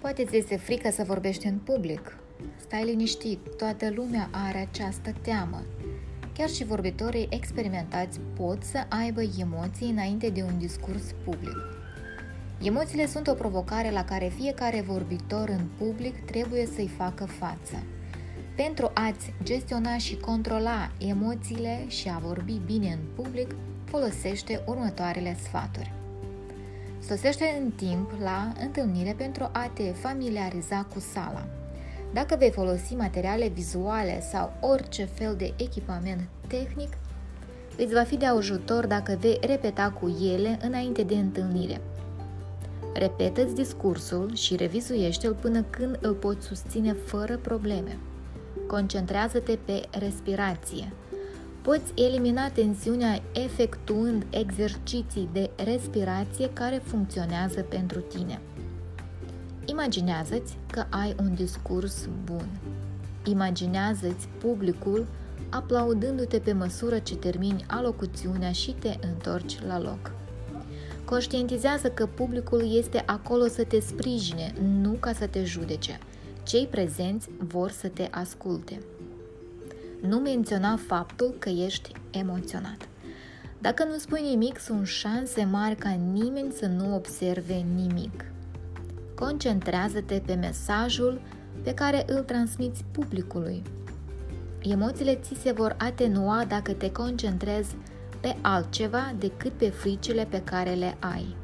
Poate ți este frică să vorbești în public. Stai liniștit, toată lumea are această teamă. Chiar și vorbitorii experimentați pot să aibă emoții înainte de un discurs public. Emoțiile sunt o provocare la care fiecare vorbitor în public trebuie să-i facă față. Pentru a-ți gestiona și controla emoțiile și a vorbi bine în public, folosește următoarele sfaturi. Sosește în timp la întâlnire pentru a te familiariza cu sala. Dacă vei folosi materiale vizuale sau orice fel de echipament tehnic, îți va fi de ajutor dacă vei repeta cu ele înainte de întâlnire. Repetă-ți discursul și revizuiește-l până când îl poți susține fără probleme. Concentrează-te pe respirație. Poți elimina tensiunea efectuând exerciții de respirație care funcționează pentru tine. Imaginează-ți că ai un discurs bun. Imaginează-ți publicul aplaudându-te pe măsură ce termini alocuțiunea și te întorci la loc. Conștientizează că publicul este acolo să te sprijine, nu ca să te judece. Cei prezenți vor să te asculte. Nu menționa faptul că ești emoționat. Dacă nu spui nimic, sunt șanse mari ca nimeni să nu observe nimic. Concentrează-te pe mesajul pe care îl transmiți publicului. Emoțiile ți se vor atenua dacă te concentrezi pe altceva decât pe fricile pe care le ai.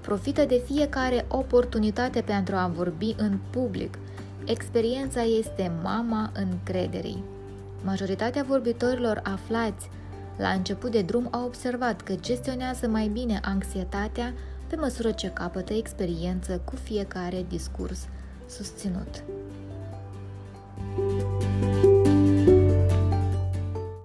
Profită de fiecare oportunitate pentru a vorbi în public. Experiența este mama încrederii. Majoritatea vorbitorilor aflați la început de drum au observat că gestionează mai bine anxietatea pe măsură ce capătă experiență cu fiecare discurs susținut.